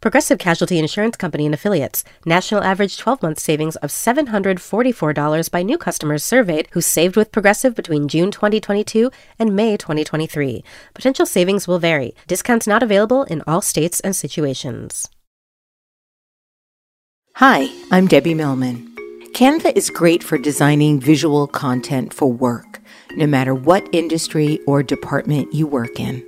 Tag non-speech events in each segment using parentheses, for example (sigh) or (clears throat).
Progressive Casualty Insurance Company and Affiliates. National average 12 month savings of $744 by new customers surveyed who saved with Progressive between June 2022 and May 2023. Potential savings will vary. Discounts not available in all states and situations. Hi, I'm Debbie Millman. Canva is great for designing visual content for work, no matter what industry or department you work in.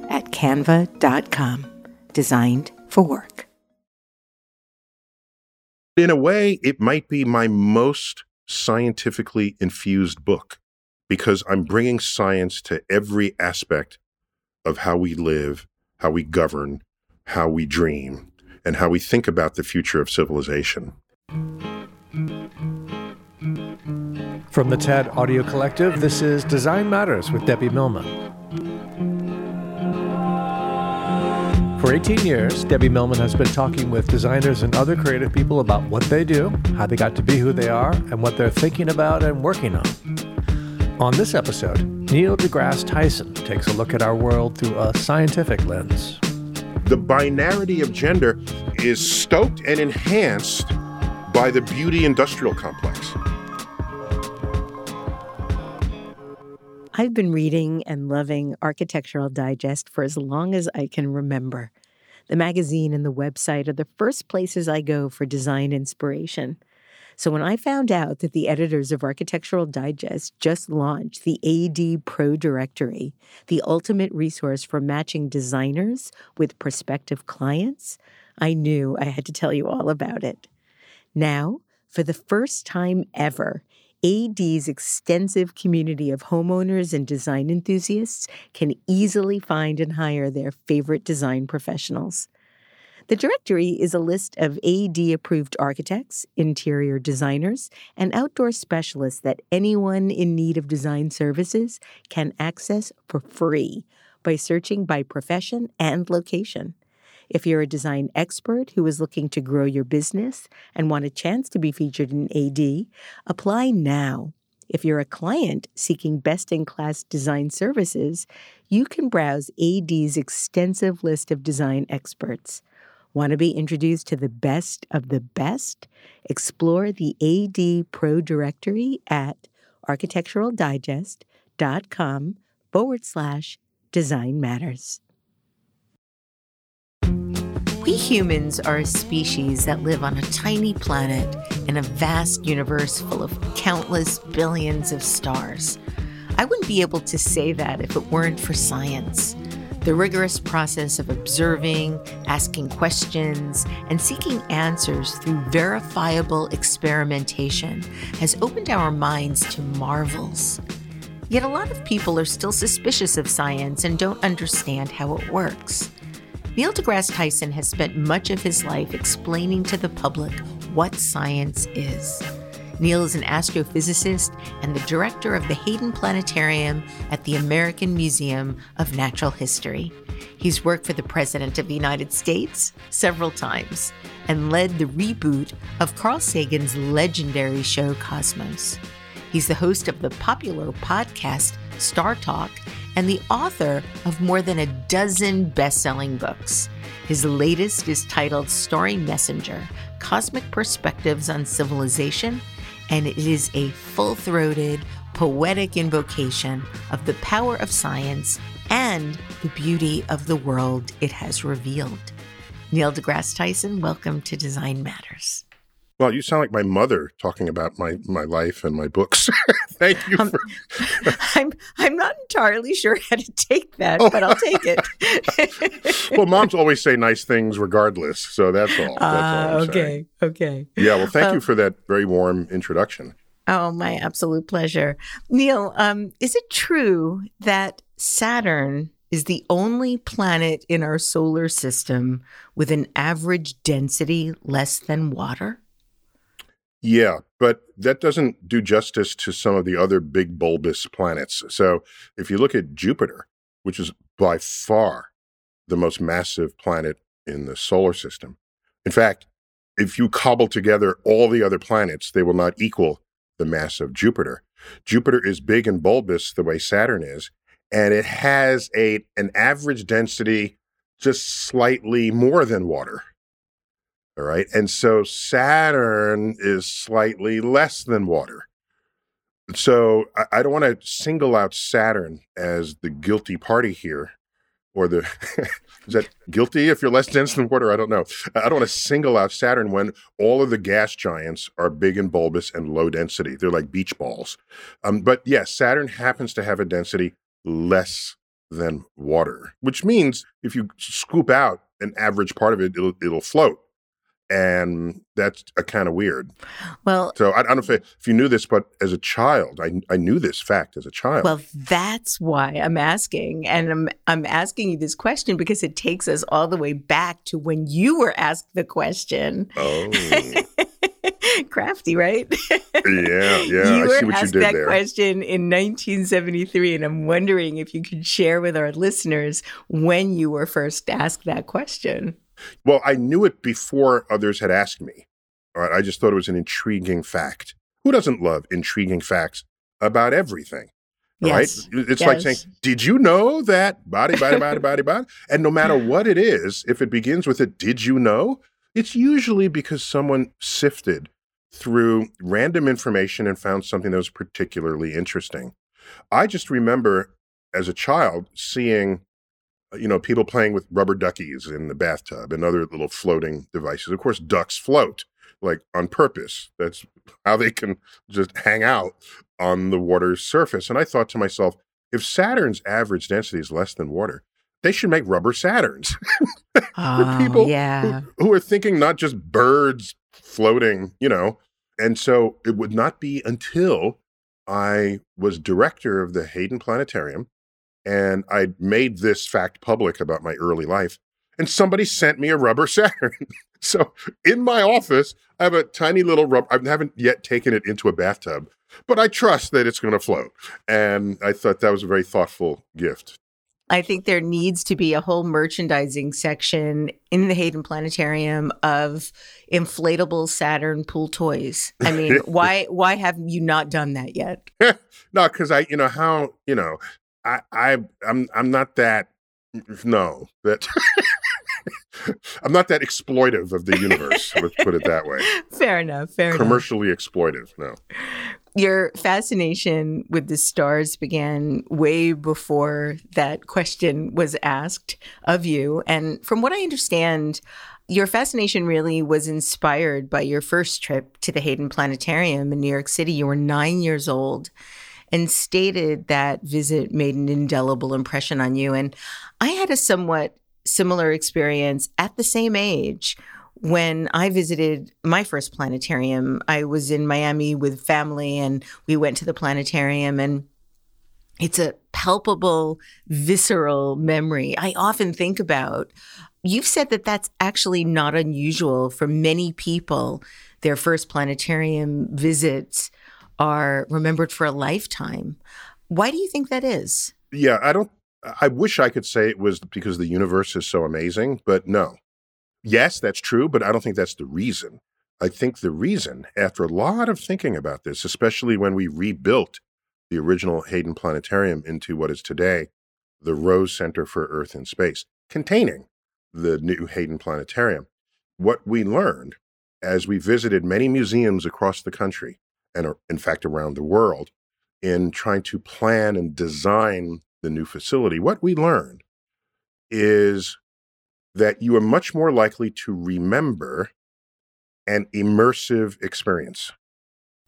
at canva.com. Designed for work. In a way, it might be my most scientifically infused book because I'm bringing science to every aspect of how we live, how we govern, how we dream, and how we think about the future of civilization. From the TED Audio Collective, this is Design Matters with Debbie Millman. For 18 years, Debbie Millman has been talking with designers and other creative people about what they do, how they got to be who they are, and what they're thinking about and working on. On this episode, Neil deGrasse Tyson takes a look at our world through a scientific lens. The binarity of gender is stoked and enhanced by the beauty industrial complex. I've been reading and loving Architectural Digest for as long as I can remember. The magazine and the website are the first places I go for design inspiration. So when I found out that the editors of Architectural Digest just launched the AD Pro Directory, the ultimate resource for matching designers with prospective clients, I knew I had to tell you all about it. Now, for the first time ever, AD's extensive community of homeowners and design enthusiasts can easily find and hire their favorite design professionals. The directory is a list of AD approved architects, interior designers, and outdoor specialists that anyone in need of design services can access for free by searching by profession and location. If you're a design expert who is looking to grow your business and want a chance to be featured in AD, apply now. If you're a client seeking best in class design services, you can browse AD's extensive list of design experts. Want to be introduced to the best of the best? Explore the AD Pro directory at architecturaldigest.com forward slash design matters. We humans are a species that live on a tiny planet in a vast universe full of countless billions of stars. I wouldn't be able to say that if it weren't for science. The rigorous process of observing, asking questions, and seeking answers through verifiable experimentation has opened our minds to marvels. Yet a lot of people are still suspicious of science and don't understand how it works. Neil deGrasse Tyson has spent much of his life explaining to the public what science is. Neil is an astrophysicist and the director of the Hayden Planetarium at the American Museum of Natural History. He's worked for the President of the United States several times and led the reboot of Carl Sagan's legendary show Cosmos. He's the host of the popular podcast Star Talk and the author of more than a dozen best selling books. His latest is titled Starry Messenger Cosmic Perspectives on Civilization, and it is a full throated, poetic invocation of the power of science and the beauty of the world it has revealed. Neil deGrasse Tyson, welcome to Design Matters. Well, you sound like my mother talking about my, my life and my books. (laughs) Thank you. Um, for... (laughs) I'm I'm not entirely sure how to take that, Oh. but I'll take it. (laughs) well, moms always say nice things regardless, so that's all. That's all I'm okay, saying. okay. Yeah, well, thank Well- you for that very warm introduction. Oh, my absolute pleasure. Neil, um, is it true that Saturn is the only planet in our solar system with an average density less than water? Yeah, but that doesn't do justice to some of the other big bulbous planets. So if you look at Jupiter, which is by far the most massive planet in the solar system, in fact, if you cobble together all the other planets, they will not equal the mass of Jupiter. Jupiter is big and bulbous the way Saturn is, and it has a an average density just slightly more than water. All right. And so Saturn is slightly less than water. So I, I don't want to single out Saturn as the guilty party here, or the (laughs) is that guilty if you're less dense than water? I don't know. I don't want to single out Saturn when all of the gas giants are big and bulbous and low density. They're like beach balls. Um, but yes, Saturn happens to have a density less than water, which means if you scoop out an average part of it, it'll, it'll float. And that's uh, a kind of weird. Well, So I, I don't know if, if you knew this, but as a child, I, I knew this fact as a child. well, that's why I'm asking, and I'm I'm asking you this question because it takes us all the way back to when you were asked the question. oh, (laughs) Crafty, right? yeah, yeah. you I were see what you asked did that there. question in 1973, and I'm wondering if you could share with our listeners when you were first asked that question. Well, I knew it before others had asked me. Right, I just thought it was an intriguing fact. Who doesn't love intriguing facts about everything? Yes. Right? It's like saying, Did you know that? Body, body, body, (laughs) body, body. And no matter (laughs) what it is, if it begins with a did you know, it's usually because someone sifted through random information and found something that was particularly interesting. I just remember as a child seeing, you know, people playing with rubber duckies in the bathtub and other little floating devices. Of course, ducks float like on purpose. That's (laughs) how they can just hang out on the water's surface. And I thought to myself, if Saturn's average density is less than water, they should make rubber Saturns (laughs) Oh, people yeah. who, who are thinking not just birds floating, you know. And so it would not be until I was director of the Hayden Planetarium and I made this fact public about my early life. And somebody sent me a rubber (laughs) Saturn. so in my office, I have a tiny little rubber. I haven't yet taken it into a bathtub, but I trust that it's going to float. And I thought that was a very thoughtful gift. I think there needs to be a whole merchandising section in the Hayden Planetarium of inflatable Saturn pool toys. I mean, (laughs) why why have you not done that yet? (laughs) no, because I, you know how, you know, I, I, I'm, I'm not that. No, that (laughs) I'm not that exploitive of the universe. let's put it that way. (laughs) Fair enough. Fair enough. Commercially exploitive. No. Your fascination with the stars began way before that question was asked of you. And from what I understand, your fascination really was inspired by your first trip to the Hayden Planetarium in New York City. You were nine years old and stated that visit made an indelible impression on you. And I had a somewhat similar experience at the same age when I visited my first planetarium. I was in Miami with family and we went to the planetarium and it's a palpable, visceral memory I often think about. You've said that that's actually not unusual for many people. Their first planetarium visits are remembered for a lifetime. Why do you think that is? Yeah, I don't. I wish I could say it was because the universe is so amazing, but no. Yes, that's true, but I don't think that's the reason. I think the reason, after a lot of thinking about this, especially when we rebuilt the original Hayden Planetarium into what is today the Rose Center for Earth and Space, containing the new Hayden Planetarium, what we learned as we visited many museums across the country and, in fact, around the world in trying to plan and design the new facility, what we learned is that you are much more likely to remember an immersive experience,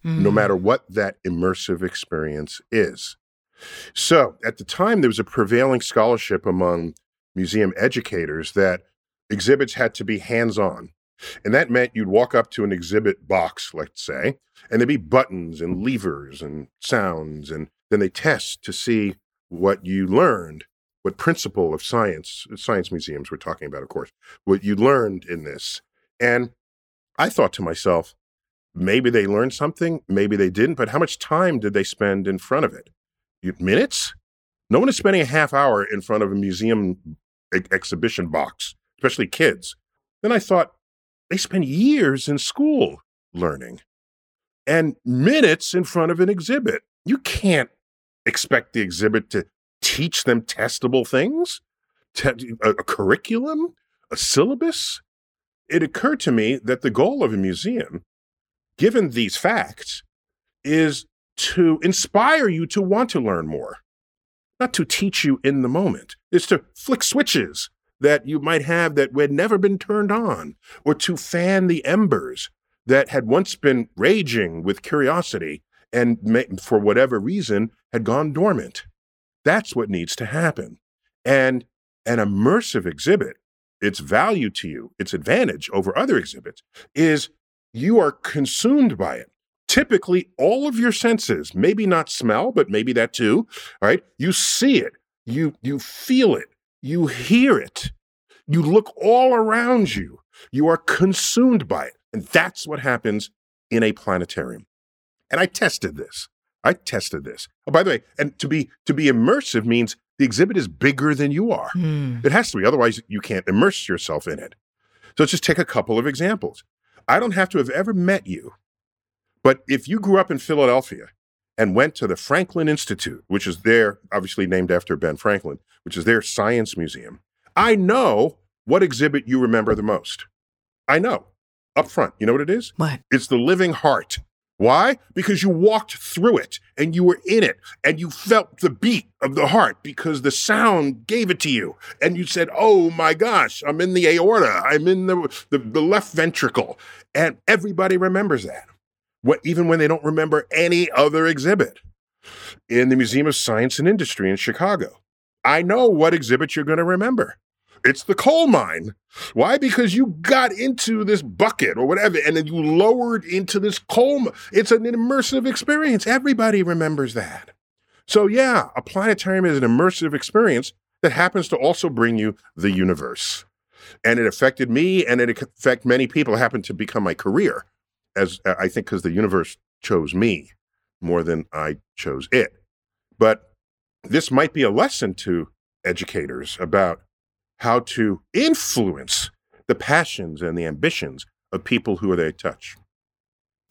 no Mm. matter what that immersive experience is. So at the time, there was a prevailing scholarship among museum educators that exhibits had to be hands on. And that meant you'd walk up to an exhibit box, let's say, and there'd be buttons and levers and sounds. And then they test to see what you learned, what principle of science, science museums we're talking about, of course, what you learned in this. And I thought to myself, maybe they learned something, maybe they didn't, but how much time did they spend in front of it? Minutes? No one is spending a half hour in front of a museum e- exhibition box, especially kids. Then I thought, they spend years in school learning and minutes in front of an exhibit. You can't expect the exhibit to teach them testable things, Te- a, a curriculum, a syllabus. It occurred to me that the goal of a museum, given these facts, is to inspire you to want to learn more, not to teach you in the moment. It's to flick switches that you might have that had never been turned on, or to fan the embers that had once been raging with curiosity and for whatever reason had gone dormant. That's what needs to happen. And an immersive exhibit, its value to you, its advantage over other exhibits, is you are consumed by it. Typically, all of your senses, maybe not smell, but maybe that too, right? You see it, you, you feel it, you hear it, you look all around you, you are consumed by it. And that's what happens in a planetarium. And I tested this. I tested this. Oh, by the way, and to be to be immersive means the exhibit is bigger than you are. Mm. It has to be, otherwise you can't immerse yourself in it. So let's just take a couple of examples. I don't have to have ever met you, but if you grew up in Philadelphia and went to the Franklin Institute, which is there, obviously named after Ben Franklin, which is their science museum, I know what exhibit you remember the most. I know up front. You know what it is? What? It's the living heart. Why? Because you walked through it and you were in it and you felt the beat of the heart because the sound gave it to you. And you said, Oh my gosh, I'm in the aorta, I'm in the, the, the left ventricle. And everybody remembers that, what, even when they don't remember any other exhibit. In the Museum of Science and Industry in Chicago, I know what exhibit you're going to remember. It's the coal mine. Why? Because you got into this bucket or whatever, and then you lowered into this coal. mi- It's an immersive experience. Everybody remembers that. So, yeah, a planetarium is an immersive experience that happens to also bring you the universe. And it affected me, and it affected many people. It happened to become my career, as uh, I think, because the universe chose me more than I chose it. But this might be a lesson to educators about how to influence the passions and the ambitions of people who they touch.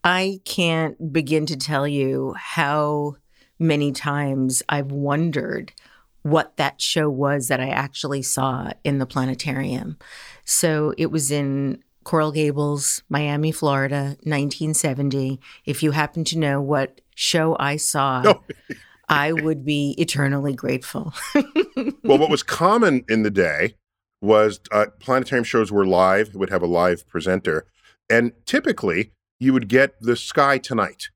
I can't begin to tell you how many times I've wondered what that show was that I actually saw in the planetarium. So it was in Coral Gables, Miami, Florida, 1970. If you happen to know what show I saw, (laughs) Oh. I would be eternally grateful. (laughs) well, what was common in the day was uh, planetarium shows were live, it would have a live presenter, and typically you would get the sky tonight.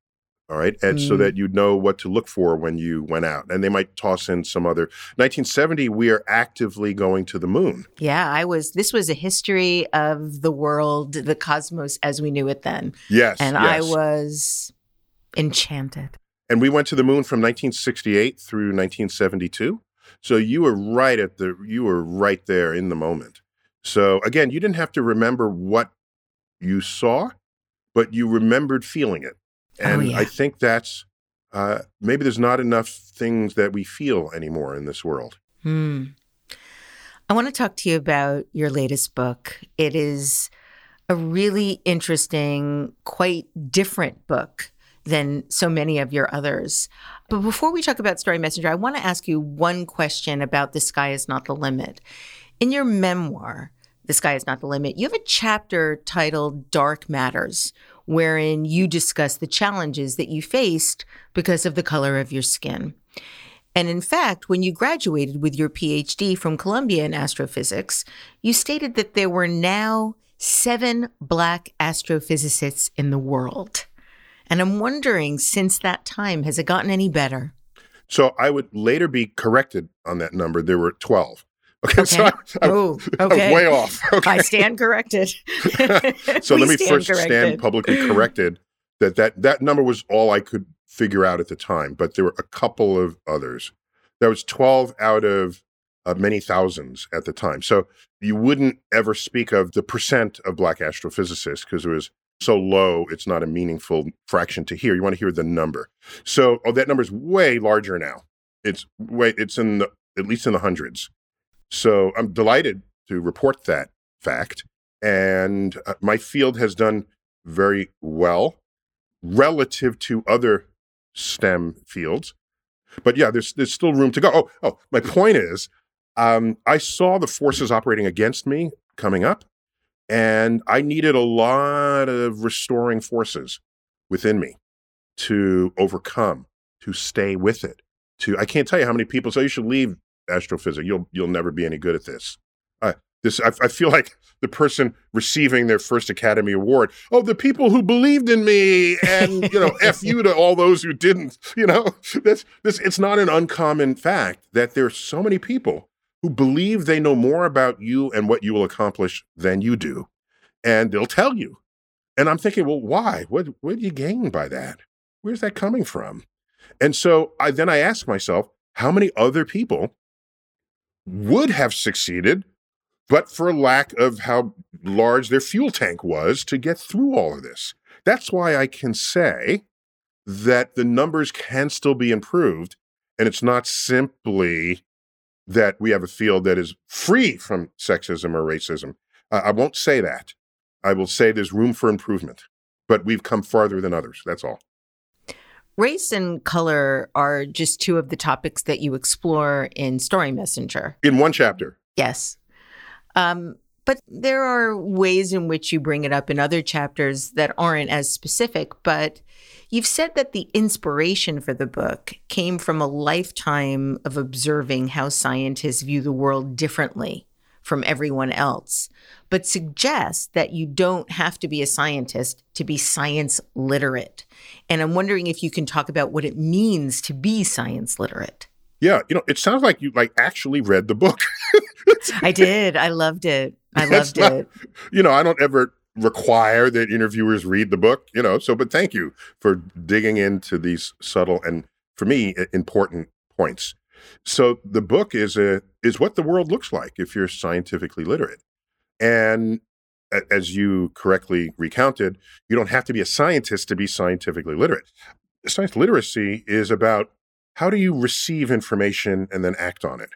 All right. And so Mm. that you'd know what to look for when you went out. And they might toss in some other. 1970, we are actively going to the moon. yeah, I was, this was a history of the world, the cosmos as we knew it then. Yes. And I was enchanted. And we went to the moon from 1968 through 1972. So you were right at the you were right there in the moment. So again, you didn't have to remember what you saw, but you remembered feeling it. Oh, And yeah. I think that's uh, maybe there's not enough things that we feel anymore in this world. Hmm. I want to talk to you about your latest book. It is a really interesting, quite different book than so many of your others. But before we talk about Starry Messenger, I want to ask you one question about The Sky is Not the Limit. In your memoir, The Sky is Not the Limit, you have a chapter titled Dark Matters, wherein you discuss the challenges that you faced because of the color of your skin. And in fact, when you graduated with your PhD from Columbia in astrophysics, you stated that there were now seven black astrophysicists in the world. And I'm wondering, since that time, has it gotten any better? So I would later be corrected on that number. There were 12. Okay, so I, I, oh, I okay. way off. (laughs) Okay. I stand corrected. (laughs) so let me stand first corrected. stand publicly (clears throat) corrected that, that that number was all I could figure out at the time, but there were a couple of others. There was 12 out of uh, many thousands at the time. So you wouldn't ever speak of the percent of black astrophysicists because it was so low, it's not a meaningful fraction to hear. You want to hear the number. So oh, that number is way larger now. It's way it's in the, at least in the hundreds. So I'm delighted to report that fact. And uh, my field has done very well relative to other STEM fields. But yeah, there's there's still room to go. Oh, oh, my point is, um, I saw the forces operating against me coming up, and I needed a lot of restoring forces within me to overcome, to stay with it. To I can't tell you how many people say you should leave astrophysics. You'll you'll never be any good at this. Uh, this I, I feel like the person receiving their first Academy Award. Oh, the people who believed in me, and you know, f you to all those who didn't. You know, that's this. It's not an uncommon fact that there are so many people who believe they know more about you and what you will accomplish than you do, and they'll tell you. And I'm thinking, well, why? What what do you gain by that? Where's that coming from? And so I then I ask myself, how many other people would have succeeded, but for lack of how large their fuel tank was to get through all of this? That's why I can say that the numbers can still be improved. And it's not simply that we have a field that is free from sexism or racism. I won't say that. I will say there's room for improvement, but we've come farther than others. That's all. Race and color are just two of the topics that you explore in Starry Messenger. In one chapter, Yes. Um, but there are ways in which you bring it up in other chapters that aren't as specific. But you've said that the inspiration for the book came from a lifetime of observing how scientists view the world differently from everyone else, but suggests that you don't have to be a scientist to be science literate. And I'm wondering if you can talk about what it means to be science literate. yeah, you know, it sounds like you like actually read the book. (laughs) I did. I loved it. I loved not- it. you know, I don't ever require that interviewers read the book, you know, so, but thank you for digging into these subtle and, for me, important points. So the book is a is what the world looks like if you're scientifically literate. And as you correctly recounted, you don't have to be a scientist to be scientifically literate. Science literacy is about how do you receive information and then act on it?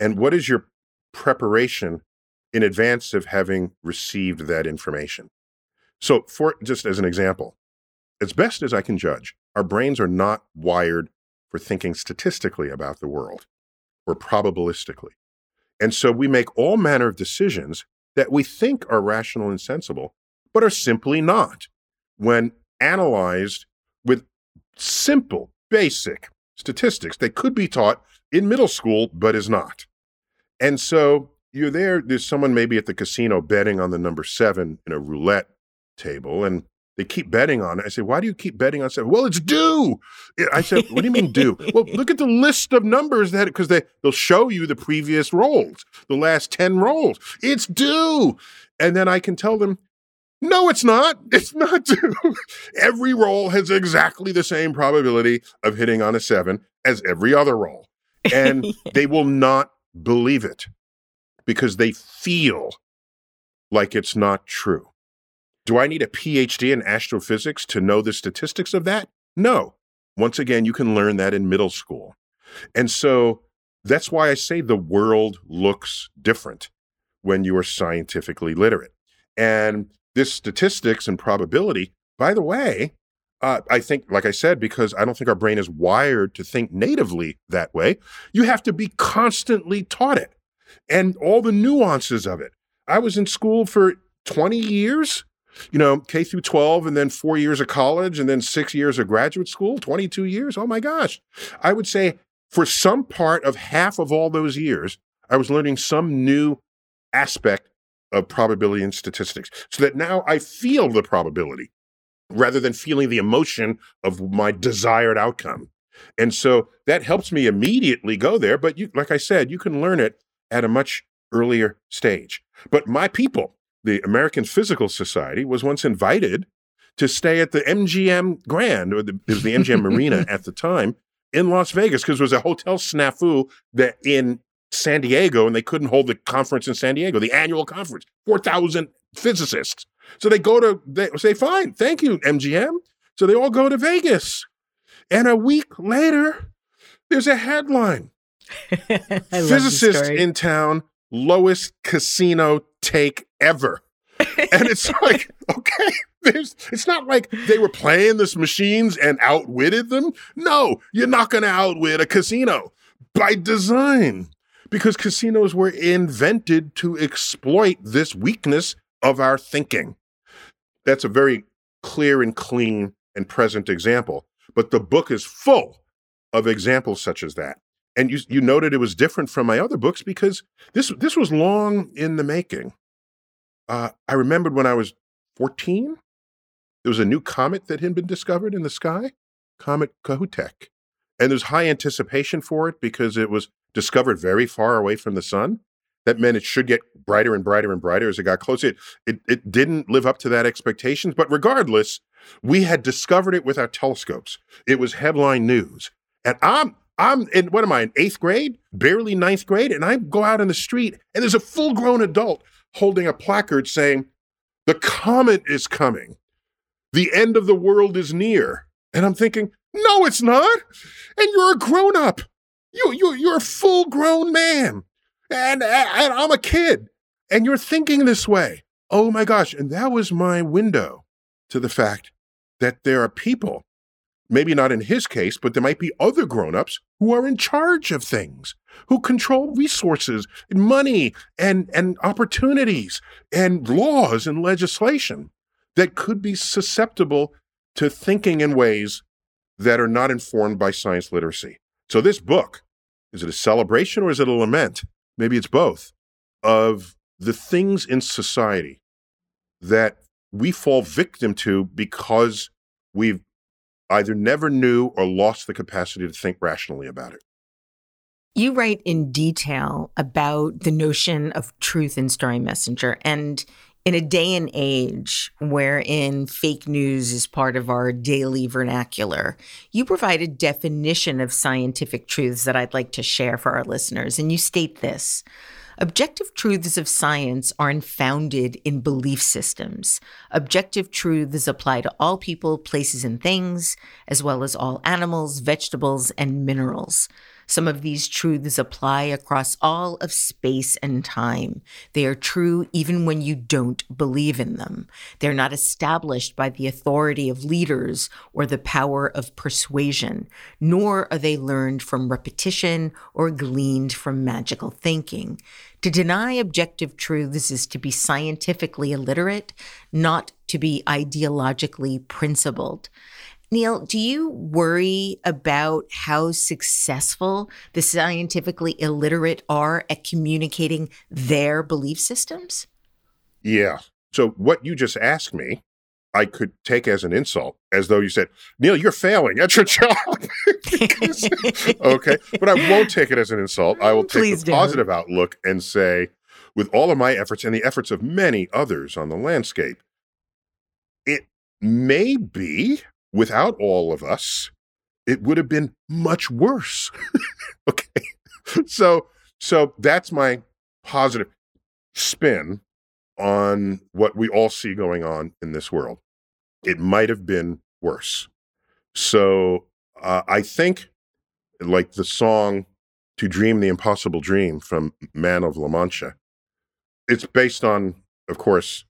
And what is your preparation in advance of having received that information. So, for just as an example, as best as I can judge, our brains are not wired for thinking statistically about the world or probabilistically. And so we make all manner of decisions that we think are rational and sensible, but are simply not when analyzed with simple, basic statistics that could be taught in middle school, but is not. And so you're there, there's someone maybe at the casino betting on the number seven in a roulette table, and they keep betting on it. I say, why do you keep betting on seven? Well, it's due. I said, what do you mean due? (laughs) well, look at the list of numbers that because they they'll show you the previous rolls, the last 10 rolls. It's due. And then I can tell them, no, it's not. (laughs) It's not due. (laughs) every roll has exactly the same probability of hitting on a seven as every other roll. And they will not believe it because they feel like it's not true. Do I need a PhD in astrophysics to know the statistics of that? No. Once again, you can learn that in middle school. And so that's why I say the world looks different when you are scientifically literate. And this statistics and probability, by the way, uh, I think, like I said, because I don't think our brain is wired to think natively that way, you have to be constantly taught it and all the nuances of it. I was in school for 20 years, you know, K through 12, and then four years of college, and then six years of graduate school, 22 years. Oh my gosh. I would say for some part of half of all those years, I was learning some new aspect of probability and statistics so that now I feel the probability rather than feeling the emotion of my desired outcome. And so that helps me immediately go there. But you, like I said, you can learn it at a much earlier stage. But my people, the American Physical Society, was once invited to stay at the MGM Grand, or the, it was the MGM Marina (laughs) at the time in Las Vegas, because there was a hotel snafu that in San Diego, and they couldn't hold the conference in San Diego, the annual conference, 4,000 physicists. So they go to, they say, fine, thank you, MGM. So they all go to Vegas. And a week later, there's a headline (laughs) Physicist in town, lowest casino take ever. and it's (laughs) like, okay, there's, it's not like they were playing this machines and outwitted them. No, you're not going to outwit a casino by design because casinos were invented to exploit this weakness of our thinking. That's a very clear and clean and present example. But the book is full of examples such as that. And you, you noted it was different from my other books because this, this was long in the making. Uh, I remembered when I was 14, there was a new comet that had been discovered in the sky, Comet Kohoutek. And there's high anticipation for it because it was discovered very far away from the sun. That meant it should get brighter and brighter and brighter as it got closer. It, it, it didn't live up to that expectations, but regardless, we had discovered it with our telescopes. It was headline news. And I'm I'm in what am I in eighth grade, barely ninth grade, and I go out in the street and there's a full grown adult holding a placard saying, "The comet is coming, the end of the world is near." And I'm thinking, no, it's not. And you're a grown up. You you you're a full grown man, and, and I'm a kid, and you're thinking this way. Oh my gosh! And that was my window to the fact that there are people, maybe not in his case, but there might be other grown-ups who are in charge of things, who control resources and money and, and opportunities and laws and legislation that could be susceptible to thinking in ways that are not informed by science literacy. So this book, is it a celebration or is it a lament? Maybe it's both of the things in society that we fall victim to because we've either never knew or lost the capacity to think rationally about it. You write in detail about the notion of truth in Starry Messenger. And in a day and age wherein fake news is part of our daily vernacular, you provide a definition of scientific truths that I'd like to share for our listeners. And you state this Objective truths of science are unfounded in belief systems. Objective truths apply to all people, places, and things, as well as all animals, vegetables, and minerals. Some of these truths apply across all of space and time. They are true even when you don't believe in them. They're not established by the authority of leaders or the power of persuasion, nor are they learned from repetition or gleaned from magical thinking. To deny objective truths is to be scientifically illiterate, not to be ideologically principled. Neil, do you worry about how successful the scientifically illiterate are at communicating their belief systems? Yeah. So, what you just asked me, I could take as an insult, as though you said, Neil, you're failing at your job. because, (laughs) okay. But I won't take it as an insult. I will take Please the positive outlook and say, with all of my efforts and the efforts of many others on the landscape, it may be without all of us, it would have been much worse. (laughs) okay. So so that's my positive spin on what we all see going on in this world. It might have been worse. So uh, I think, like the song "To Dream the Impossible Dream" from Man of La Mancha, it's based on, of course,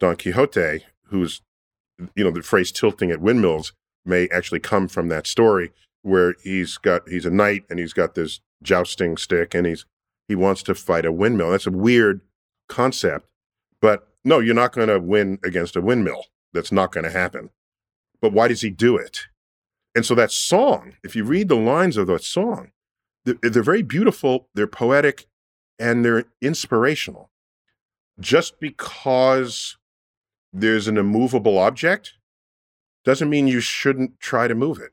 Don Quixote, who's you know, the phrase tilting at windmills may actually come from that story where he's got he's a knight and he's got this jousting stick and he's he wants to fight a windmill. That's a weird concept, but no, you're not going to win against a windmill. That's not going to happen. But why does he do it? And so that song, if you read the lines of that song, they're, they're very beautiful, they're poetic, and they're inspirational. Just because there's an immovable object doesn't mean you shouldn't try to move it.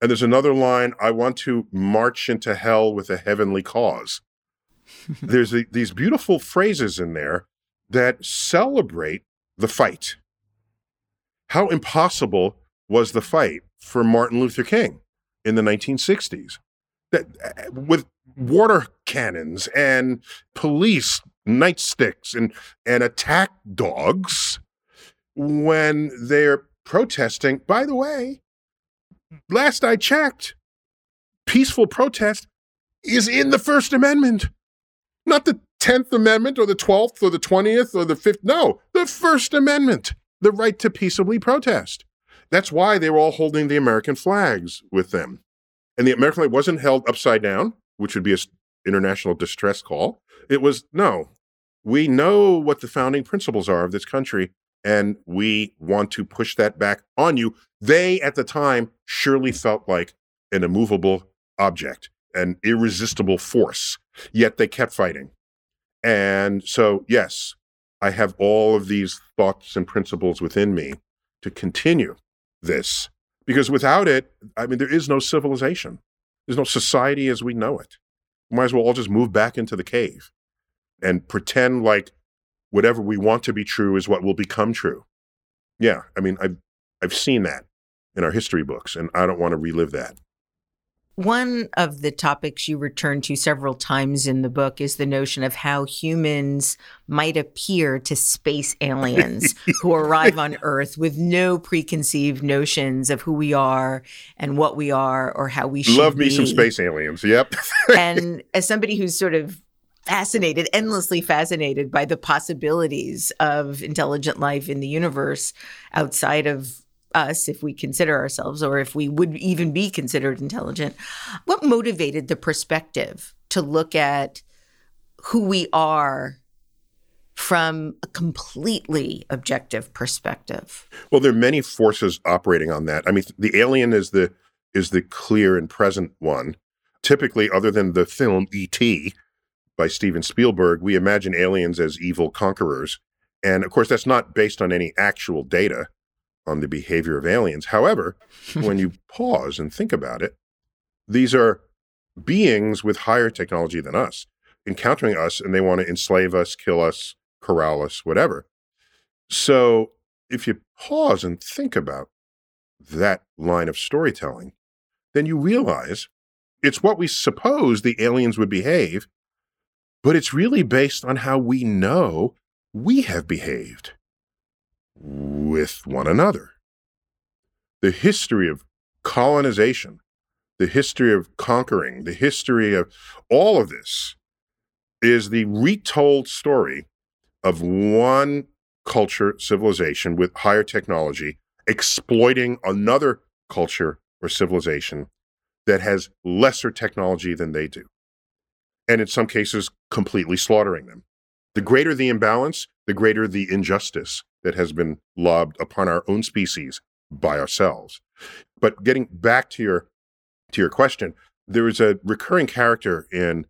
And there's another line I want to march into hell with a heavenly cause. (laughs) there's a, these beautiful phrases in there that celebrate the fight. How impossible was the fight for Martin Luther King in the 1960s? That uh, with water cannons and police nightsticks and and attack dogs when they're protesting. By the way, last I checked, peaceful protest is in the First Amendment, not the 10th Amendment or the 12th or the 20th or the 5th. No, the First Amendment, the right to peaceably protest. That's why they were all holding the American flags with them. And the American flag wasn't held upside down, which would be an international distress call. It was, no, we know what the founding principles are of this country, and we want to push that back on you. They, at the time, surely felt like an immovable object, an irresistible force, yet they kept fighting. And so, yes, I have all of these thoughts and principles within me to continue this because without it, I mean, there is no civilization. There's no society as we know it. We might as well all just move back into the cave and pretend like whatever we want to be true is what will become true. Yeah, I mean, I've I've seen that in our history books, and I don't want to relive that. One of the topics you return to several times in the book is the notion of how humans might appear to space aliens who arrive on (laughs) Earth with no preconceived notions of who we are and what we are or how we should Love me be. some space aliens. Yep. and as somebody who's sort of fascinated, endlessly fascinated by the possibilities of intelligent life in the universe outside of us if we consider ourselves or if we would even be considered intelligent. What motivated the perspective to look at who we are from a completely objective perspective? Well, there are many forces operating on that. I mean, the alien is the is the clear and present one. Typically, other than the film E.T. by Steven Spielberg, we imagine aliens as evil conquerors. And of course, that's not based on any actual data on the behavior of aliens. However, (laughs) when you pause and think about it, these are beings with higher technology than us encountering us and they want to enslave us, kill us, corral us, whatever. So if you pause and think about that line of storytelling, then you realize it's what we suppose the aliens would behave, but it's really based on how we know we have behaved with one another. The history of colonization, the history of conquering, the history of all of this is the retold story of one culture, civilization with higher technology exploiting another culture or civilization that has lesser technology than they do. And in some cases, completely slaughtering them. The greater the imbalance, the greater the injustice that has been lobbed upon our own species by ourselves. But getting back to your to your question, there was a recurring character in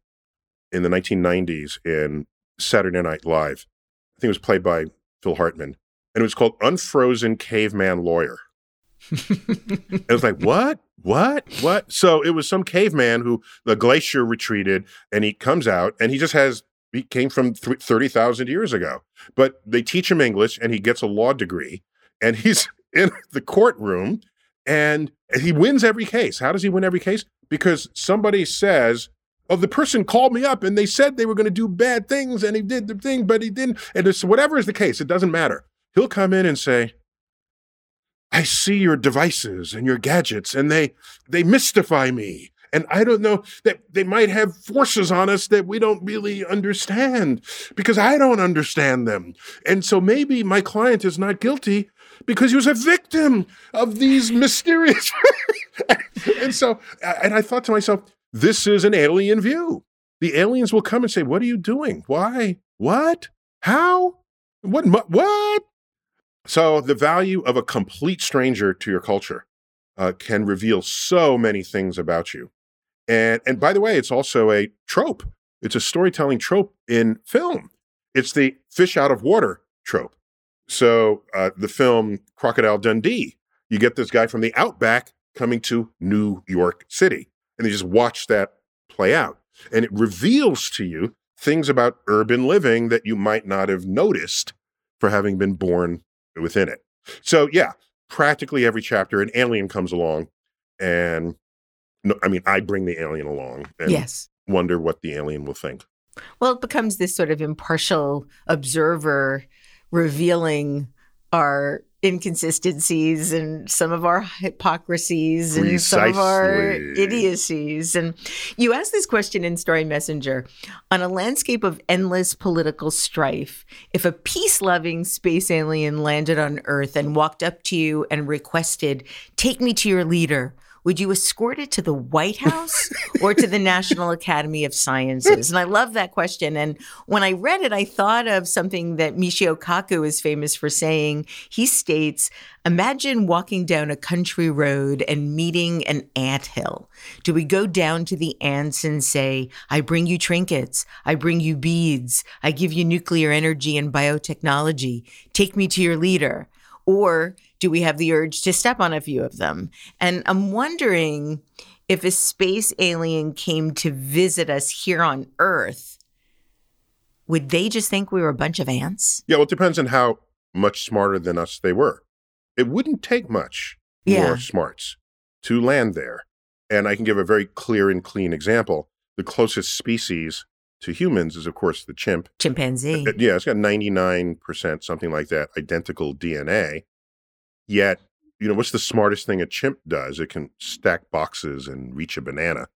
in the 1990s in Saturday Night Live. I think it was played by Phil Hartman, and it was called Unfrozen Caveman Lawyer. (laughs) it was like, what? What? What? So it was some caveman who the glacier retreated and he comes out and he just has, he came from 30,000 years ago. But they teach him English and he gets a law degree and (laughs) he's in the courtroom and he wins every case. How does he win every case? Because somebody says, Oh, the person called me up and they said they were going to do bad things and he did the thing, but he didn't. And it's whatever is the case, it doesn't matter. He'll come in and say, I see your devices and your gadgets and they they mystify me. And I don't know that they might have forces on us that we don't really understand because I don't understand them. And so maybe my client is not guilty because he was a victim of these mysterious. (laughs) and so, and I thought to myself, this is an alien view. The aliens will come and say, What are you doing? Why? What? How? What? What? So, the value of a complete stranger to your culture, uh, can reveal so many things about you. And and by the way, it's also a trope. It's a storytelling trope in film. It's the fish out of water trope. So uh, the film Crocodile Dundee, you get this guy from the outback coming to New York City, and you just watch that play out, and it reveals to you things about urban living that you might not have noticed for having been born within it. So yeah, practically every chapter, an alien comes along, and no, I mean, I bring the alien along and Yes. wonder what the alien will think. Well, it becomes this sort of impartial observer revealing our inconsistencies and some of our hypocrisies and some of our Precisely. idiocies. And you asked this question in Starry Messenger on a landscape of endless political strife, if a peace loving space alien landed on Earth and walked up to you and requested, Take me to your leader. Would you escort it to the White House or to the National Academy of Sciences? And I love that question. And when I read it, I thought of something that Michio Kaku is famous for saying. He states, Imagine walking down a country road and meeting an ant hill. Do we go down to the ants and say, I bring you trinkets, I bring you beads, I give you nuclear energy and biotechnology, take me to your leader? Or do we have the urge to step on a few of them? And I'm wondering if a space alien came to visit us here on Earth, would they just think we were a bunch of ants? Yeah, well, it depends on how much smarter than us they were. It wouldn't take much Yeah. more smarts to land there. And I can give a very clear and clean example. The closest species to humans is, of course, the chimp. Chimpanzee. Uh, Yeah, it's got 99%, something like that, identical DNA. Yet, you know, what's the smartest thing a chimp does? It can stack boxes and reach a banana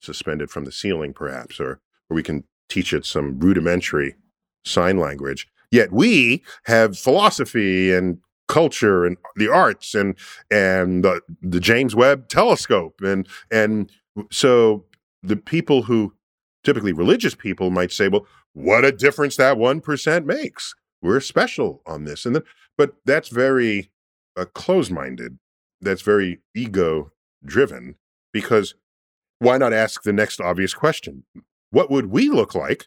suspended from the ceiling, perhaps, or, or we can teach it some rudimentary sign language. Yet we have philosophy and culture and the arts and and the, the James Webb telescope and and so the people who typically religious people might say, well, what a difference that 1% makes. We're special on this. And then, but that's very uh, closed minded. That's very ego driven because why not ask the next obvious question? What would we look like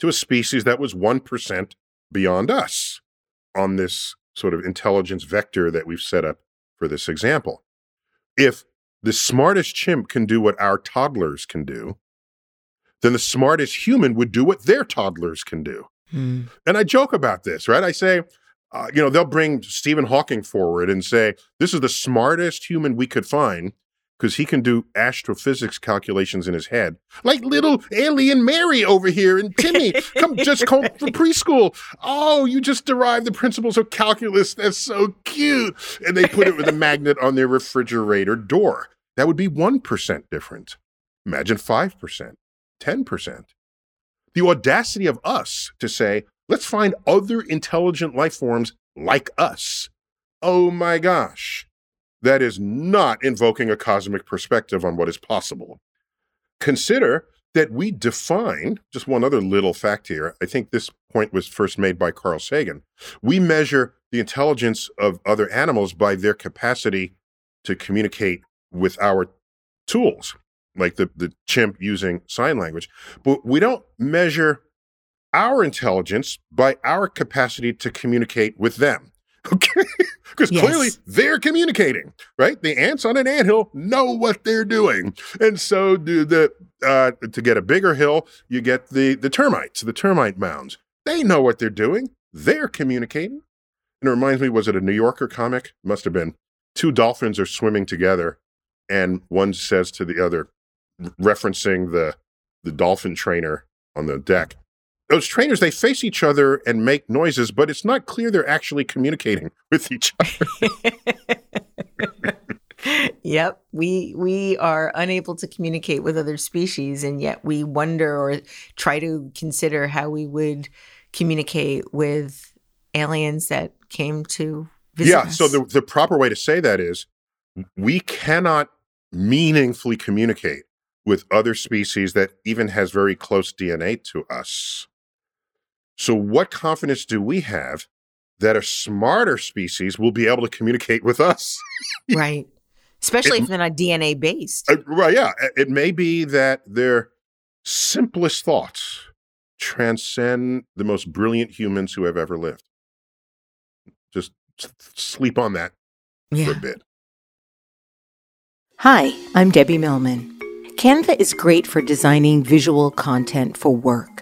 to a species that was 1% beyond us on this sort of intelligence vector that we've set up for this example? If the smartest chimp can do what our toddlers can do, then the smartest human would do what their toddlers can do. Hmm. And I joke about this, right? I say, uh, you know, they'll bring Stephen Hawking forward and say, this is the smartest human we could find because he can do astrophysics calculations in his head. Like little alien Mary over here and Timmy, come just come from (laughs) preschool. Oh, you just derived the principles of calculus. That's so cute. And they put it with a magnet on their refrigerator door. That would be 1% different. Imagine 5%, 10%. The audacity of us to say, let's find other intelligent life forms like us. Oh my gosh. That is not invoking a cosmic perspective on what is possible. Consider that we define, just one other little fact here. I think this point was first made by Carl Sagan. We measure the intelligence of other animals by their capacity to communicate with our tools, like the, the chimp using sign language. But we don't measure our intelligence by our capacity to communicate with them. (laughs) Okay? Because Yes. clearly they're communicating, right? The ants on an anthill know what they're doing. And so do the uh, to get a bigger hill, you get the the termites, the termite mounds. They know what they're doing. They're communicating. And it reminds me, was it a New Yorker comic? Must have been. Two dolphins are swimming together, and one says to the other, referencing the the dolphin trainer on the deck. Those trainers, they face each other and make noises, but it's not clear they're actually communicating (laughs) with each other. (laughs) yep, we we are unable to communicate with other species, and yet we wonder or try to consider how we would communicate with aliens that came to visit yeah. us. So the, the proper way to say that is we cannot meaningfully communicate with other species that even has very close DNA to us. So what confidence do we have that a smarter species will be able to communicate with us? (laughs) right. especially It- if they're not DNA based. Uh, well, yeah, it may be that their simplest thoughts transcend the most brilliant humans who have ever lived. Just sleep on that for Yeah. a bit. Hi, I'm Debbie Millman. Canva is great for designing visual content for work,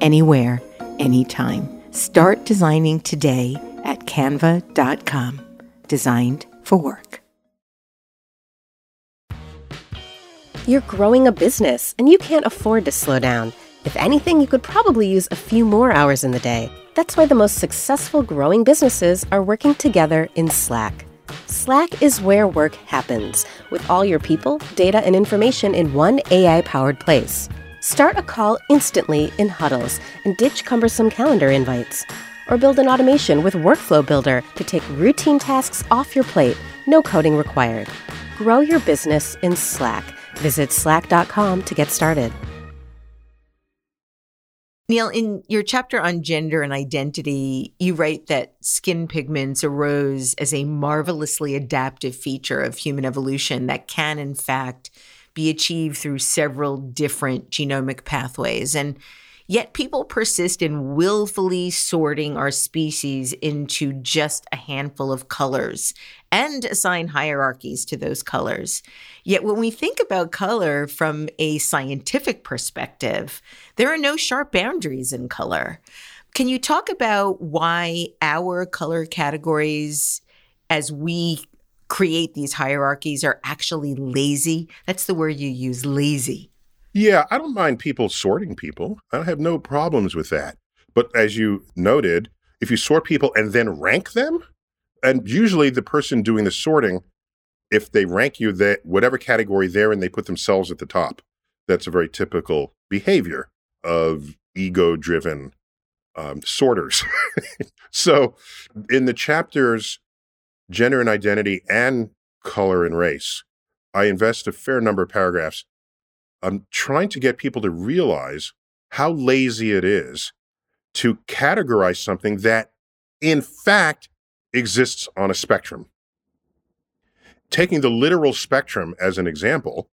anywhere, anytime. Start designing today at canva.com. Designed for work. You're growing a business and you can't afford to slow down. If anything, you could probably use a few more hours in the day. That's why the most successful growing businesses are working together in Slack. Slack is where work happens, with all your people, data, and information in one AI powered place. Start a call instantly in huddles and ditch cumbersome calendar invites. Or build an automation with Workflow Builder to take routine tasks off your plate, no coding required. Grow your business in Slack. Visit slack.com to get started. Neil, in your chapter on gender and identity, you write that skin pigments arose as a marvelously adaptive feature of human evolution that can, in fact, be achieved through several different genomic pathways. And yet people persist in willfully sorting our species into just a handful of colors and assign hierarchies to those colors. Yet when we think about color from a scientific perspective, there are no sharp boundaries in color. Can you talk about why our color categories, as we create these hierarchies, are actually lazy? That's the word you use lazy. Yeah, I don't mind people sorting people. I have no problems with that. But as you noted, if you sort people and then rank them, and usually the person doing the sorting, if they rank you that whatever category they're in, they put themselves at the top. That's a very typical behavior of ego-driven um, sorters. (laughs) so, in the chapters, gender and identity and color and race, I invest a fair number of paragraphs I'm trying to get people to realize how lazy it is to categorize something that, in fact, exists on a spectrum. Taking the literal spectrum as an example,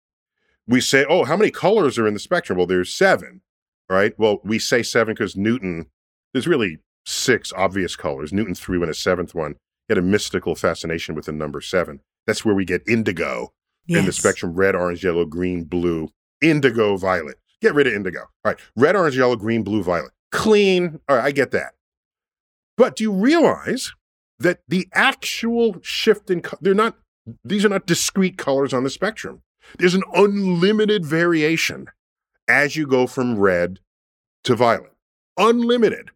we say, oh, how many colors are in the spectrum? Well, there's seven, right? Well, we say seven because Newton, there's really six obvious colors. Newton threw in a seventh one. Had a mystical fascination with the number seven. That's where we get indigo in the spectrum red, orange, yellow, green, blue, indigo, violet. Get rid of indigo. All right. Red, orange, yellow, green, blue, violet. Clean. All right. I get that. But do you realize that the actual shift in, co- they're not, these are not discrete colors on the spectrum. There's an unlimited variation as you go from red to violet. Unlimited.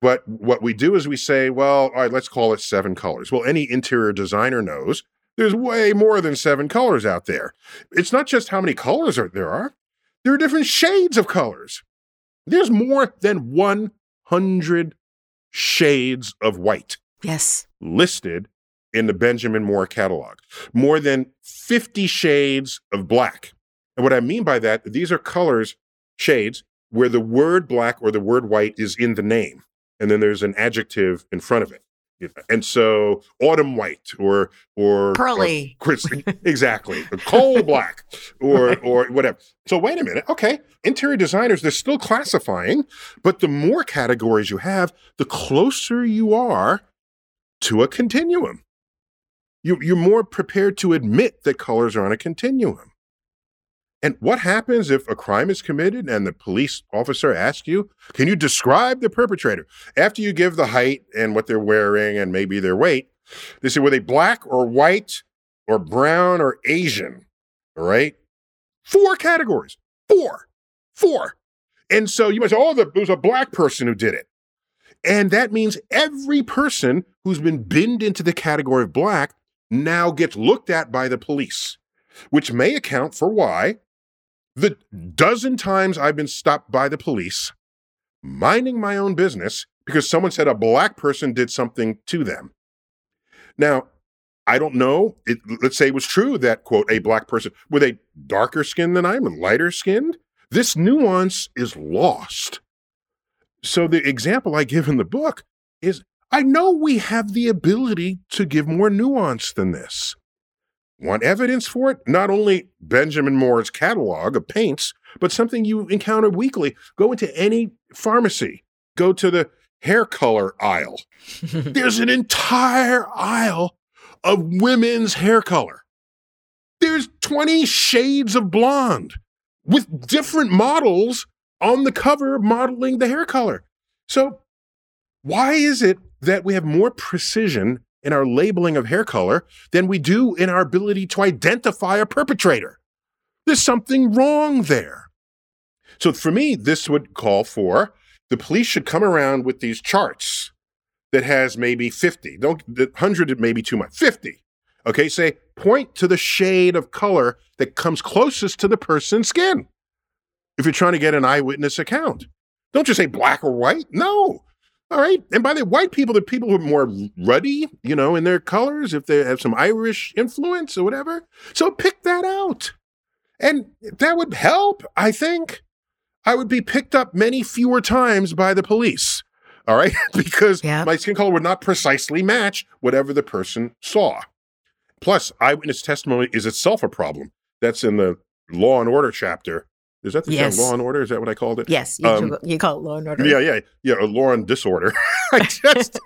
But what we do is we say, well, all right, let's call it seven colors. Well, any interior designer knows there's way more than seven colors out there. It's not just how many colors are, there are, there are different shades of colors. There's more than 100 shades of white Yes. listed in the Benjamin Moore catalog, more than 50 shades of black. And what I mean by that, these are colors, shades, where the word black or the word white is in the name. And then there's an adjective in front of it. And so autumn white or or uh, Pearly. or (laughs) exactly. Coal black or or whatever. So wait a minute. Okay. Interior designers, they're still classifying, but the more categories you have, the closer you are to a continuum. You, you're more prepared to admit that colors are on a continuum. And what happens if a crime is committed and the police officer asks you, Can you describe the perpetrator? After you give the height and what they're wearing and maybe their weight, they say, Were they black or white or brown or Asian? All right. Four categories. Four. Four. And so you might say, Oh, the, it was a black person who did it. And that means every person who's been binned into the category of black now gets looked at by the police. which may account for why the dozen times I've been stopped by the police minding my own business because someone said a black person did something to them. Now, I don't know. It, let's say it was true that, quote, a black person with a darker skin than I am, and lighter skinned, this nuance is lost. So the example I give in the book is I know we have the ability to give more nuance than this. Want evidence for it? Not only Benjamin Moore's catalog of paints, but something you encounter weekly. Go into any pharmacy, go to the hair color aisle. (laughs) There's an entire aisle of women's hair color. There's 20 shades of blonde with different models on the cover modeling the hair color. So, why is it that we have more precision in our labeling of hair color than we do in our ability to identify a perpetrator. There's something wrong there. So for me, this would call for the police should come around with these charts that has maybe 50. Don't 100 may be too much. 50. Okay, say point to the shade of color that comes closest to the person's skin. If you're trying to get an eyewitness account, don't just say black or white. No, all right. And by the way, white people, the people who are more ruddy, you know, in their colors, if they have some Irish influence or whatever. So pick that out. And that would help, I think. I would be picked up many fewer times by the police. All right. (laughs) because yeah. my skin color would not precisely match whatever the person saw. Plus, eyewitness testimony is itself a problem. That's in the law and order chapter is that the yes. term Law and Order? Is that what I called it? Yes, you, um, you call it Law and Order. Yeah, yeah, yeah. Law and Disorder. (laughs) I just,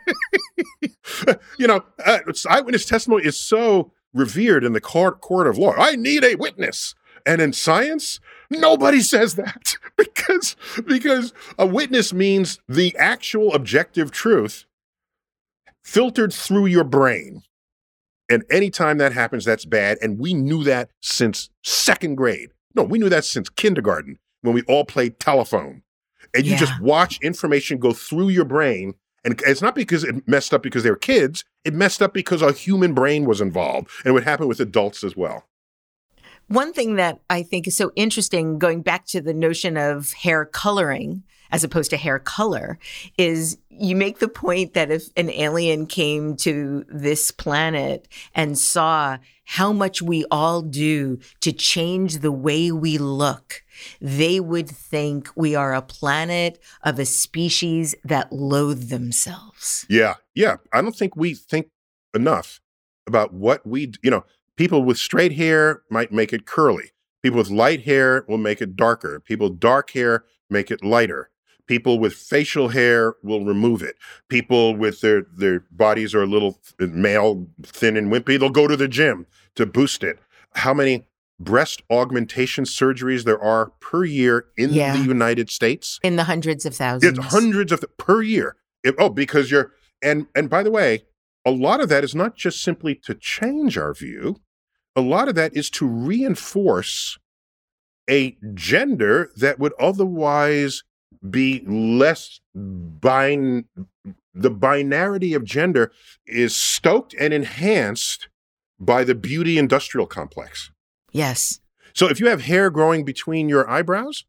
(laughs) you know, uh, eyewitness testimony is so revered in the court court of law. I need a witness, and in science, nobody says that (laughs) because because a witness means the actual objective truth filtered through your brain. And anytime that happens, that's bad. And we knew that since second grade. No, we knew that since kindergarten when we all played telephone. And you yeah. just watch information go through your brain. And it's not because it messed up because they were kids, it messed up because a human brain was involved. And it would happen with adults as well. One thing that I think is so interesting, going back to the notion of hair coloring as opposed to hair color, is you make the point that if an alien came to this planet and saw how much we all do to change the way we look, they would think we are a planet of a species that loathe themselves. Yeah. Yeah. I don't think we think enough about what we, you know, people with straight hair might make it curly. People with light hair will make it darker. People dark hair make it lighter. People with facial hair will remove it. People with their their bodies are a little male, thin and wimpy, they'll go to the gym to boost it. How many breast augmentation surgeries there are per year in yeah. the United States? In the hundreds of thousands. It's hundreds of th- per year. If, oh, because you're and and by the way, a lot of that is not just simply to change our view. A lot of that is to reinforce a gender that would otherwise be less bin the binarity of gender is stoked and enhanced by the beauty industrial complex. Yes. So if you have hair growing between your eyebrows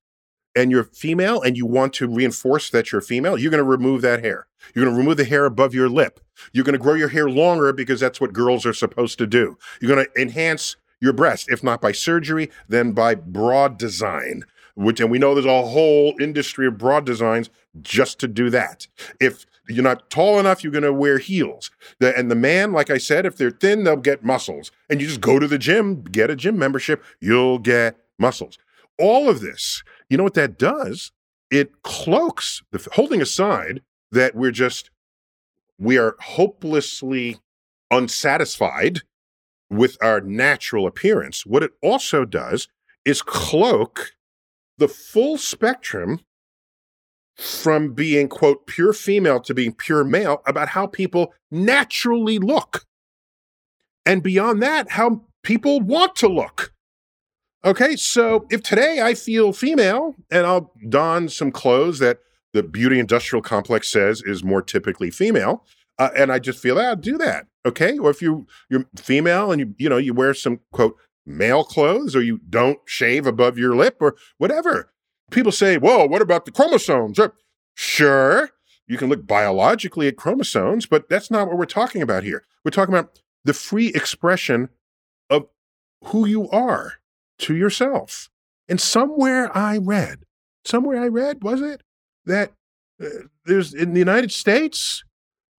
and you're female and you want to reinforce that you're female, you're going to remove that hair. You're going to remove the hair above your lip. You're going to grow your hair longer because that's what girls are supposed to do. You're going to enhance your breast, if not by surgery, then by broad design which and we know there's a whole industry of broad designs just to do that. If you're not tall enough, you're going to wear heels. The, and the man, like I said, if they're thin, they'll get muscles. And you just go to the gym, get a gym membership, you'll get muscles. All of this, you know what that does? It cloaks the holding aside that we're just we are hopelessly unsatisfied with our natural appearance. What it also does is cloak the full spectrum from being, quote, pure female to being pure male about how people naturally look. And beyond that, how people want to look. Okay, so if today I feel female and I'll don some clothes that the beauty industrial complex says is more typically female, uh, and I just feel, that, ah, do that. Okay, or if you you're female and you you know you wear some quote male clothes or you don't shave above your lip or whatever. People say, whoa, what about the chromosomes? Sure, you can look biologically at chromosomes, but that's not what we're talking about here. We're talking about the free expression of who you are to yourself. And somewhere I read, somewhere I read, was it that uh, there's in the United States,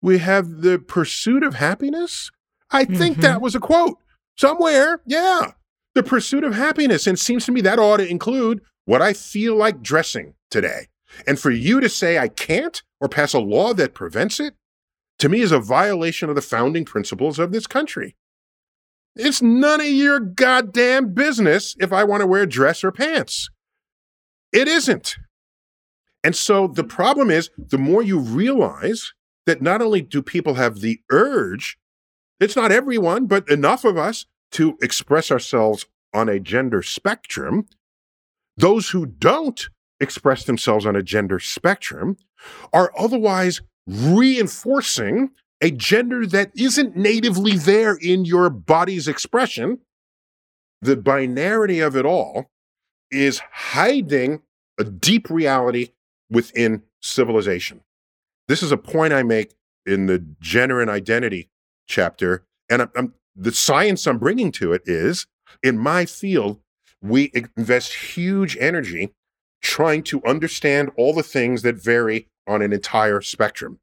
we have the pursuit of happiness? I think Mhm. that was a quote somewhere. Yeah. The pursuit of happiness. And seems to me that ought to include what I feel like dressing today. And for you to say I can't or pass a law that prevents it, to me is a violation of the founding principles of this country. It's none of your goddamn business if I want to wear a dress or pants. It isn't. And so the problem is the more you realize that not only do people have the urge, it's not everyone, but enough of us to express ourselves on a gender spectrum, those who don't express themselves on a gender spectrum are otherwise reinforcing a gender that isn't natively there in your body's expression. The binarity of it all is hiding a deep reality within civilization. This is a point I make in the gender and identity chapter. And I'm, I'm- the science I'm bringing to it is in my field, we invest huge energy trying to understand all the things that vary on an entire spectrum.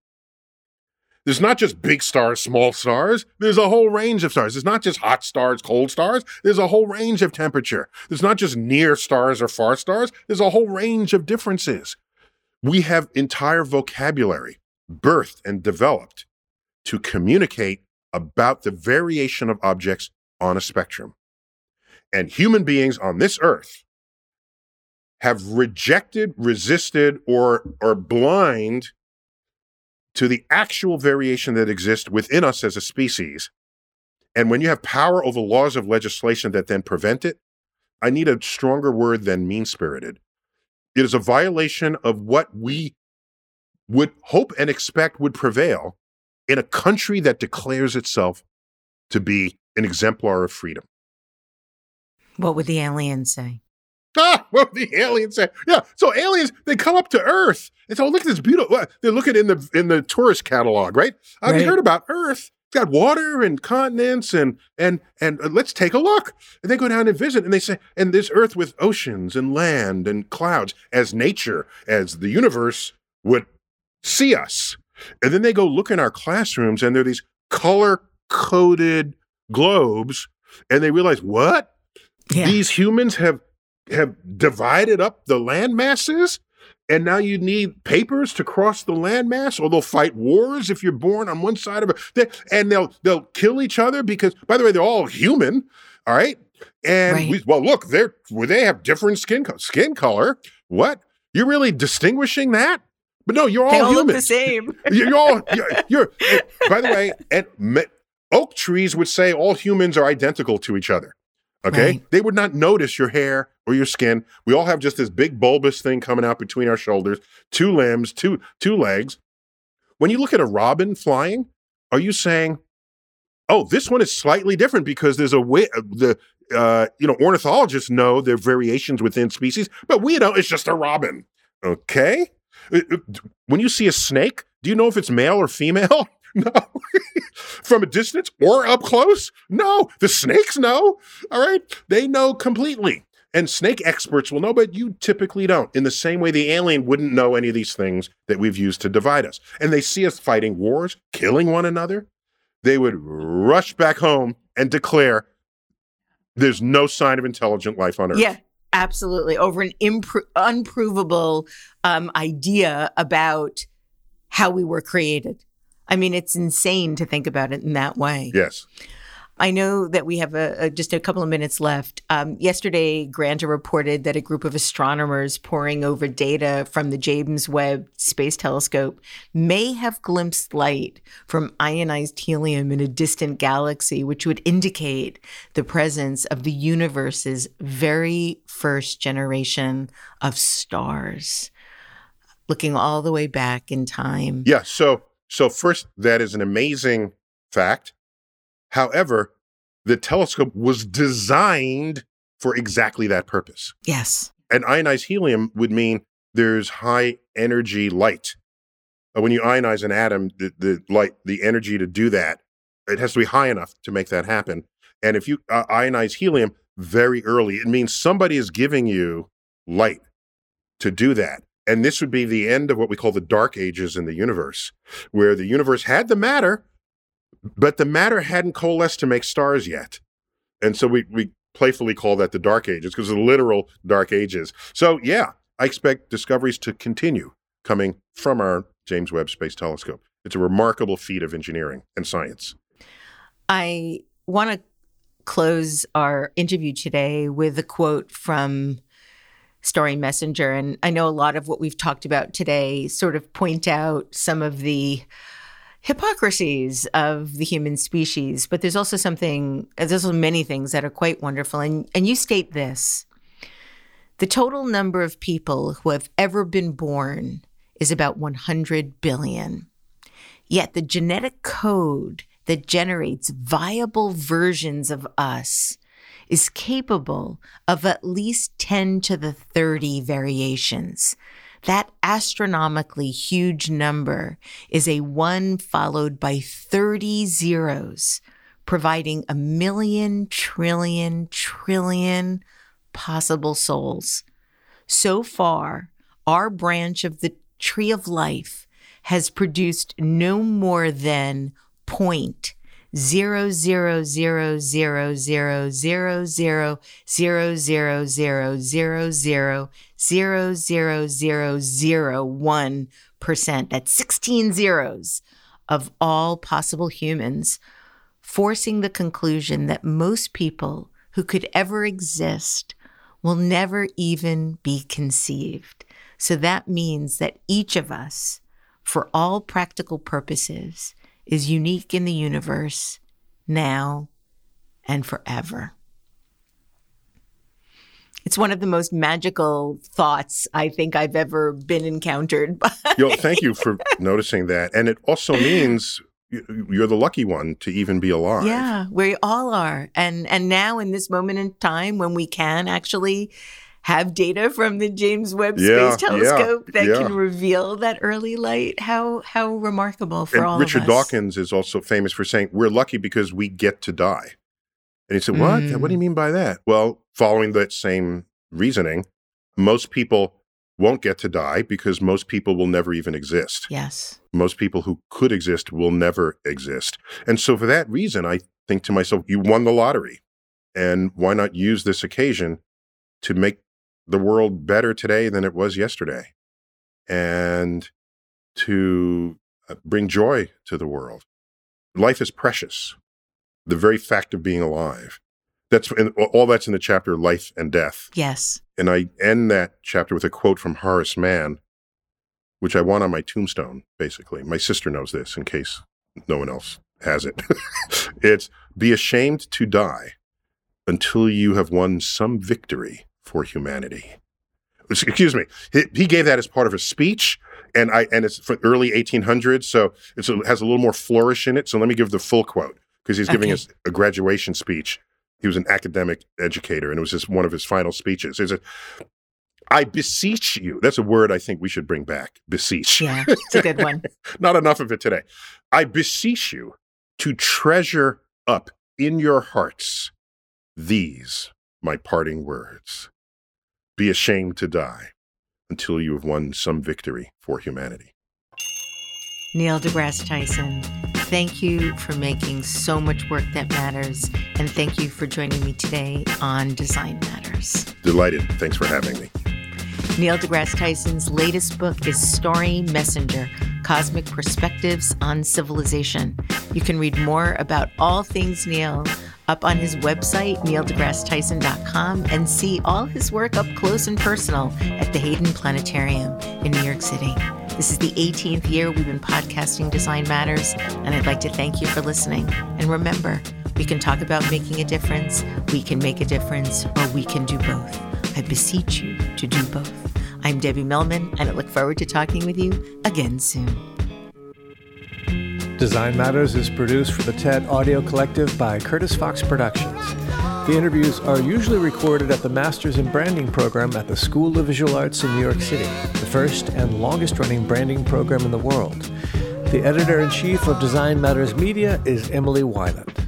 There's not just big stars, small stars. There's a whole range of stars. There's not just hot stars, cold stars. There's a whole range of temperature. There's not just near stars or far stars. There's a whole range of differences. We have entire vocabulary birthed and developed to communicate about the variation of objects on a spectrum. And human beings on this earth have rejected, resisted, or are blind to the actual variation that exists within us as a species. And when you have power over laws of legislation that then prevent it, I need a stronger word than mean spirited. It is a violation of what we would hope and expect would prevail in a country that declares itself to be an exemplar of freedom. What would the aliens say? Ah, what would the aliens say? Yeah, so aliens they come up to Earth and "Oh, look at this beautiful." uh, They're looking in the in the tourist catalog, right? I've Right. heard about Earth? It's got water and continents, and and and uh, let's take a look. And they go down and visit, and they say, "And this Earth with oceans and land and clouds, as nature, as the universe would see us." And then they go look in our classrooms, and there are these color coded globes, and they realize what? Yeah. these humans have have divided up the land masses? And now you need papers to cross the landmass or they'll fight wars if you're born on one side of it. And they'll they'll kill each other because by the way they're all human all right? And Right. we, well look they're they have different skin color skin color. What? You're really distinguishing that but no you're all they all human. the same. (laughs) you're, you're all you're, you're by the way oak trees would say all humans are identical to each other okay? Right. they would not notice your hair or your skin. We all have just this big bulbous thing coming out between our shoulders two limbs two two legs. When you look at a robin flying are you saying oh this one is slightly different because there's a way the uh, you know ornithologists know there are variations within species but we know it's just a robin okay Uh, uh, when you see a snake, do you know if it's male or female? (laughs) No. (laughs) From a distance or up close? No. The snakes know. All right. They know completely. And snake experts will know, but you typically don't. In the same way, the alien wouldn't know any of these things that we've used to divide us. And they see us fighting wars, killing one another. They would rush back home and declare there's no sign of intelligent life on Earth. Yeah, absolutely. Over an impro- unprovable um, idea about how we were created. I mean, it's insane to think about it in that way. Yes. I know that we have a, a, just a couple of minutes left. Um, yesterday, Granta reported that a group of astronomers poring over data from the James Webb Space Telescope may have glimpsed light from ionized helium in a distant galaxy, which would indicate the presence of the universe's very first generation of stars. Looking all the way back in time. Yeah. So, so first, that is an amazing fact. However, the telescope was designed for exactly that purpose. Yes. And ionized helium would mean there's high energy light. Uh, When you ionize an atom, the, the light, the energy to do that, it has to be high enough to make that happen. And if you uh, ionize helium very early, it means somebody is giving you light to do that. And this would be the end of what we call the dark ages in the universe, where the universe had the matter, but the matter hadn't coalesced to make stars yet. And so we, we playfully call that the dark ages because the literal dark ages. So, yeah, I expect discoveries to continue coming from our James Webb Space Telescope. It's a remarkable feat of engineering and science. I want to close our interview today with a quote from Starry Messenger. And I know a lot of what we've talked about today sort of point out some of the hypocrisies of the human species, but there's also something, uh, there's also many things that are quite wonderful. And, and you state this the total number of people who have ever been born is about 100 billion. Yet the genetic code that generates viable versions of us is capable of at least 10 to the 30 variations. That astronomically huge number is a one followed by 30 zeros, providing a million, trillion, trillion possible souls. So far, our branch of the tree of life has produced no more than point zero zero zero zero zero zero zero zero zero zero zero zero zero zero zero zero one percent. That's 16 zeros of all possible humans, forcing the conclusion that most people who could ever exist will never even be conceived. So that means that each of us, for all practical purposes, is unique in the universe now and forever. It's one of the most magical thoughts I think I've ever been encountered (laughs) by. Yo, thank you for noticing that. And it also means you're the lucky one to even be alive. Yeah, we all are. And and now in this moment in time when we can actually have data from the James Webb Yeah, Space Telescope that yeah. can reveal that early light, how how remarkable for and all Richard of us. Dawkins is also famous for saying, We're lucky because we get to die. And he said, What? Mm. What do you mean by that? Well, following that same reasoning, most people won't get to die because most people will never even exist. Yes. Most people who could exist will never exist. And so, for that reason, I think to myself, You won the lottery. And why not use this occasion to make the world better today than it was yesterday? And to uh, bring joy to the world. Life is precious. The very fact of being alive. That's all that's in the chapter Life and Death. Yes. And I end that chapter with a quote from Horace Mann, which I want on my tombstone, basically. My sister knows this in case no one else has it. (laughs) it's be ashamed to die until you have won some victory for humanity. Excuse me. He, he gave that as part of a speech, and I and it's for early 1800s, so it's, it has a little more flourish in it. So let me give the full quote because he's giving Okay. us a graduation speech. He was an academic educator, and it was just one of his final speeches. He said, "I beseech you." That's a word I think we should bring back. Beseech. Yeah. It's a good one. (laughs) Not enough of it today. I beseech you to treasure up in your hearts these my parting words. Be ashamed to die until you have won some victory for humanity. Neil deGrasse Tyson, thank you for making so much work that matters. And thank you for joining me today on Design Matters. Delighted. Thanks for having me. Neil deGrasse Tyson's latest book is Starry Messenger Cosmic Perspectives on Civilization. You can read more about all things Neil up on his website, neildegrassetyson.com, and see all his work up close and personal at the Hayden Planetarium in New York City. This is the 18th year we've been podcasting Design Matters, and I'd like to thank you for listening. And remember, we can talk about making a difference, we can make a difference, or we can do both. I beseech you to do both. I'm Debbie Millman, and I look forward to talking with you again soon. Design Matters is produced for the TED Audio Collective by Curtis Fox Productions. The interviews are usually recorded at the Masters in Branding program at the School of Visual Arts in New York City, the first and longest running branding program in the world. The editor in chief of Design Matters Media is Emily Weiland.